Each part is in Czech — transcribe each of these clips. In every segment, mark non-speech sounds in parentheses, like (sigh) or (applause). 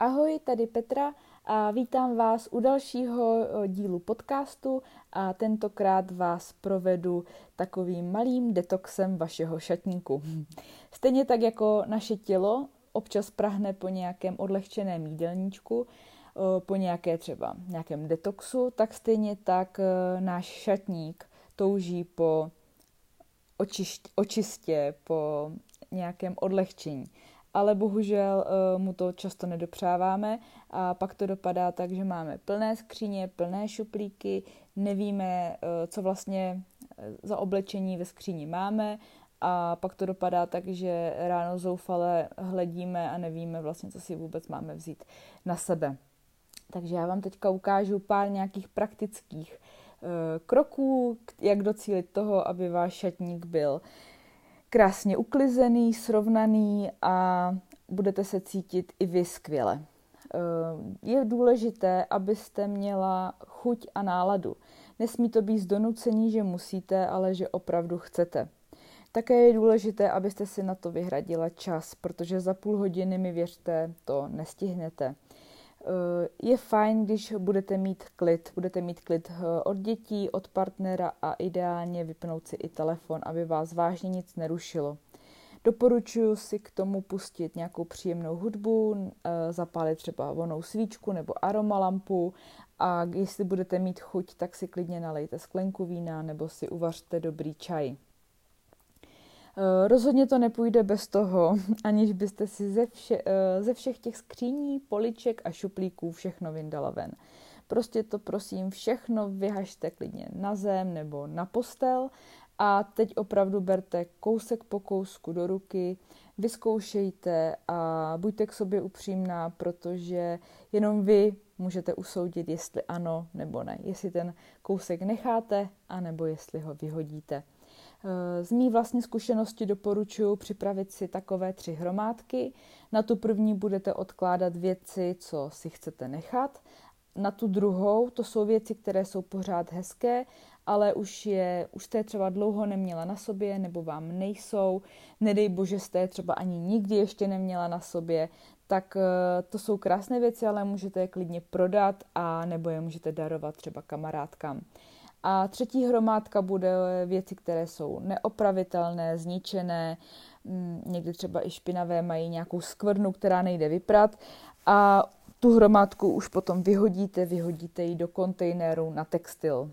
Ahoj, tady Petra a vítám vás u dalšího dílu podcastu a tentokrát vás provedu takovým malým detoxem vašeho šatníku. (laughs) Stejně tak jako naše tělo občas prahne po nějakém odlehčeném jídelníčku, po nějaké třeba nějakém detoxu, tak stejně tak náš šatník touží po očišť, očistě, po nějakém odlehčení ale bohužel uh, mu to často nedopřáváme a pak to dopadá tak, že máme plné skříně, plné šuplíky, nevíme, uh, co vlastně eh, za oblečení ve skříni máme a pak to dopadá tak, že ráno zoufale hledíme a nevíme vlastně, co si vůbec máme vzít na sebe. Takže já vám teďka ukážu pár nějakých praktických kroků, jak docílit toho, aby váš šatník byl uh, krásně uklizený, srovnaný a budete se cítit i vy skvěle. Eh, je důležité, abyste měla chuť a náladu. Nesmí to být z donucení, že musíte, ale že opravdu chcete. Také je důležité, abyste si na to vyhradila čas, protože za půl hodiny mi věřte, to nestihnete. Eh, je fajn, když budete mít klid. Budete mít klid eh, od dětí, od partnera a ideálně vypnout si i telefon, aby vás vážně nic nerušilo. Doporučuji si k tomu pustit nějakou příjemnou hudbu, eh, zapálit třeba vonou svíčku nebo aromalampu a jestli budete mít chuť, tak si klidně nalejte sklenku vína nebo si uvařte dobrý čaj. Eh, rozhodně to nepůjde bez toho, (laughs) aniž byste si ze, vše, eh, ze všech těch skříní, poliček a šuplíků všechno vyndala ven. Prostě to prosím všechno vyhažte klidně na zem nebo na postel a teď opravdu berte kousek po kousku do ruky, vyzkoušejte a buďte k sobě upřímná, protože jenom vy můžete usoudit, jestli ano nebo ne, jestli ten kousek necháte, anebo jestli ho vyhodíte. Eh, z mý vlastní zkušenosti doporučuji připravit si takové tři hromádky. Na tu první budete odkládat věci, co si chcete nechat. Na tu druhou, to jsou věci, které jsou pořád hezké, ale už, je, už jste je třeba dlouho neměla na sobě, nebo vám nejsou, nedej bože jste je třeba ani nikdy ještě neměla na sobě, tak eh, to jsou krásné věci, ale můžete je klidně prodat a nebo je můžete darovat třeba kamarádkám. A třetí hromádka bude věci, které jsou neopravitelné, zničené, mm, někdy třeba i špinavé, mají nějakou skvrnu, která nejde vyprat a tu hromádku už potom vyhodíte, vyhodíte ji do kontejneru na textil.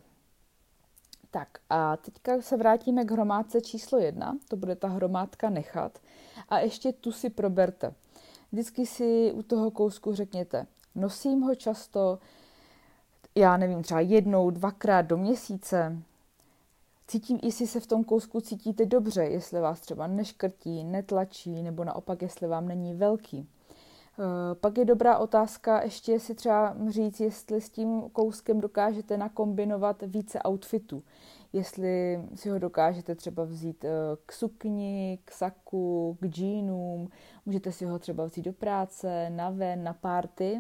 Tak a teďka se vrátíme k hromádce číslo jedna, to bude ta hromádka nechat a ještě tu si proberte. Vždycky si u toho kousku řekněte, nosím ho často, já nevím, třeba jednou, dvakrát do měsíce. Cítím, jestli se v tom kousku cítíte dobře, jestli vás třeba neškrtí, netlačí, nebo naopak, jestli vám není velký. Eh, pak je dobrá otázka ještě si třeba říct, jestli s tím kouskem dokážete nakombinovat více outfitů. Jestli si ho dokážete třeba vzít eh, k sukni, k saku, k džínům, můžete si ho třeba vzít do práce, na ven, na párty.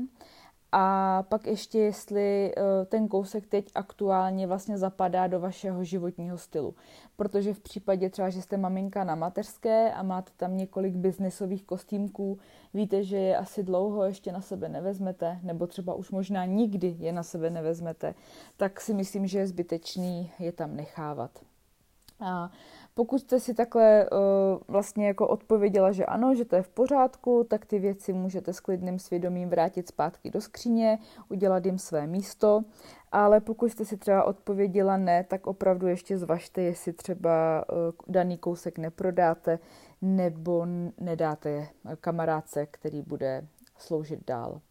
A pak ještě, jestli eh, ten kousek teď aktuálně vlastně zapadá do vašeho životního stylu. Protože v případě třeba, že jste maminka na mateřské a máte tam několik biznisových kostýmků, víte, že je asi dlouho ještě na sebe nevezmete, nebo třeba už možná nikdy je na sebe nevezmete, tak si myslím, že je zbytečný je tam nechávat. A pokud jste si takhle uh, vlastně jako odpověděla, že ano, že to je v pořádku, tak ty věci můžete s klidným svědomím vrátit zpátky do skříně, udělat jim své místo, ale pokud jste si třeba odpověděla ne, tak opravdu ještě zvažte, jestli třeba uh, daný kousek neprodáte nebo nedáte kamarádce, který bude sloužit dál.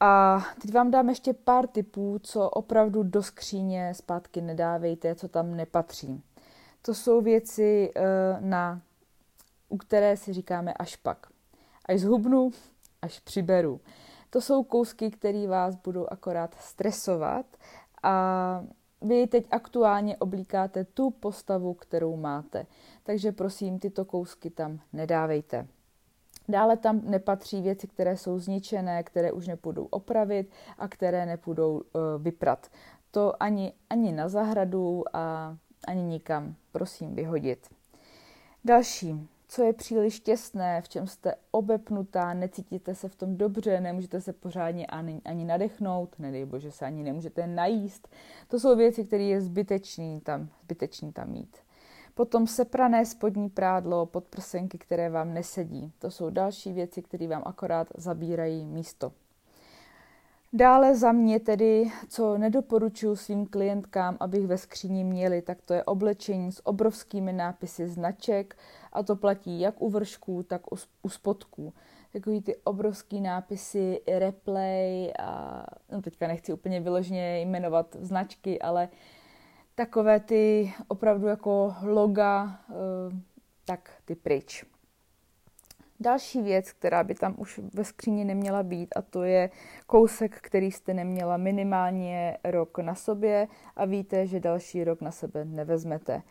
A teď vám dám ještě pár tipů, co opravdu do skříně zpátky nedávejte, co tam nepatří. To jsou věci, eh, na, u které si říkáme až pak. Až zhubnu, až přiberu. To jsou kousky, které vás budou akorát stresovat a vy teď aktuálně oblíkáte tu postavu, kterou máte. Takže prosím, tyto kousky tam nedávejte. Dále tam nepatří věci, které jsou zničené, které už nepůjdou opravit a které nepůjdou uh, vyprat. To ani, ani na zahradu a ani nikam. Prosím, vyhodit. Další. co je příliš těsné, v čem jste obepnutá, necítíte se v tom dobře, nemůžete se pořádně ani, ani nadechnout, nedej bože se ani nemůžete najíst. To jsou věci, které je zbytečný tam, zbytečný tam mít. Potom seprané spodní prádlo, podprsenky, které vám nesedí. To jsou další věci, které vám akorát zabírají místo. Dále za mě tedy, co nedoporučuji svým klientkám, abych ve skříni měli, tak to je oblečení s obrovskými nápisy značek a to platí jak u vršků, tak u, spodků. Takový ty obrovský nápisy replay a no teďka nechci úplně vyloženě jmenovat značky, ale takové ty opravdu jako loga, eh, tak ty pryč. Další věc, která by tam už ve skříni neměla být, a to je kousek, který jste neměla minimálně rok na sobě a víte, že další rok na sebe nevezmete.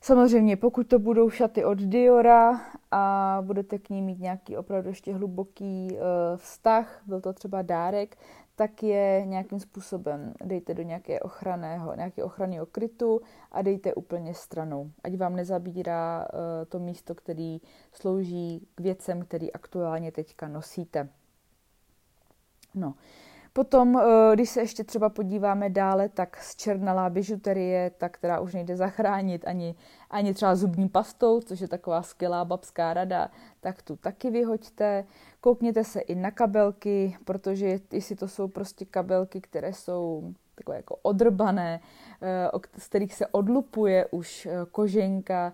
Samozřejmě, pokud to budou šaty od Diora a budete k ní mít nějaký opravdu ještě hluboký uh, vztah, byl to třeba dárek, tak je nějakým způsobem dejte do nějaké ochranného, nějaké ochranného krytu a dejte úplně stranou. Ať vám nezabírá uh, to místo, který slouží k věcem, který aktuálně teďka nosíte. No. Potom, eh, když se ještě třeba podíváme dále, tak z černalá bižuterie, ta, která už nejde zachránit ani, ani třeba zubní pastou, což je taková skvělá babská rada, tak tu taky vyhoďte. Koukněte se i na kabelky, protože jestli to jsou prostě kabelky, které jsou takové jako odrbané, eh, z kterých se odlupuje už eh, koženka,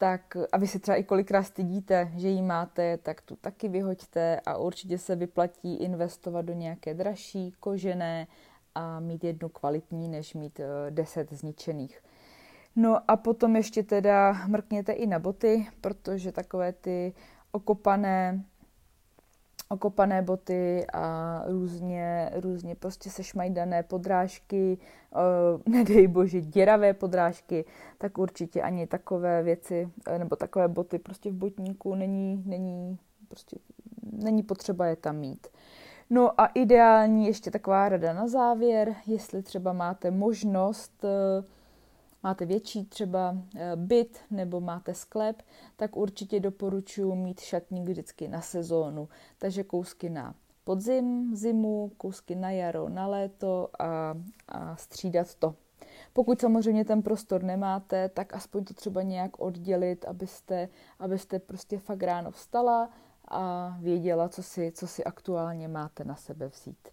tak a vy se třeba i kolikrát stydíte, že ji máte, tak tu taky vyhoďte a určitě se vyplatí investovat do nějaké dražší, kožené a mít jednu kvalitní, než mít eh, deset zničených. No a potom ještě teda mrkněte i na boty, protože takové ty okopané okopané boty a různě, různě prostě sešmajdané podrážky, (laughs) nedej bože děravé podrážky, tak určitě ani takové věci eh, nebo takové boty prostě v botníku není, není, prostě, není potřeba je tam mít. No a ideální ještě taková rada na závěr, jestli třeba máte možnost uh, máte větší třeba eh, byt nebo máte sklep, tak určitě doporučuji mít šatník vždycky na sezónu. Takže kousky na podzim, zimu, kousky na jaro, na léto a, a střídat to. Pokud samozřejmě ten prostor nemáte, tak aspoň to třeba nějak oddělit, abyste, abyste prostě fakt ráno vstala a věděla, co si, co si aktuálně máte na sebe vzít.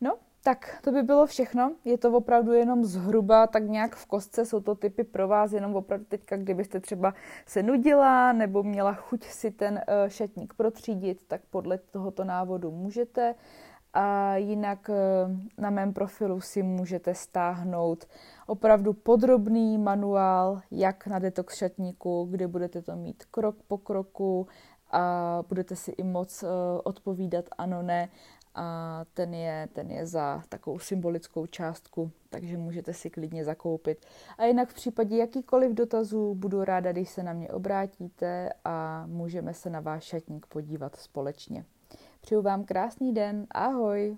No, tak to by bylo všechno. Je to opravdu jenom zhruba tak nějak v kostce. Jsou to typy pro vás jenom opravdu teďka, kdybyste třeba se nudila nebo měla chuť si ten uh, šatník protřídit, tak podle tohoto návodu můžete. A jinak uh, na mém profilu si můžete stáhnout opravdu podrobný manuál, jak na detox šatníku, kde budete to mít krok po kroku a budete si i moc uh, odpovídat ano, ne a ten je, ten je za takovou symbolickou částku, takže můžete si klidně zakoupit. A jinak v případě jakýkoliv dotazů budu ráda, když se na mě obrátíte a můžeme se na váš šatník podívat společně. Přeju vám krásný den, ahoj!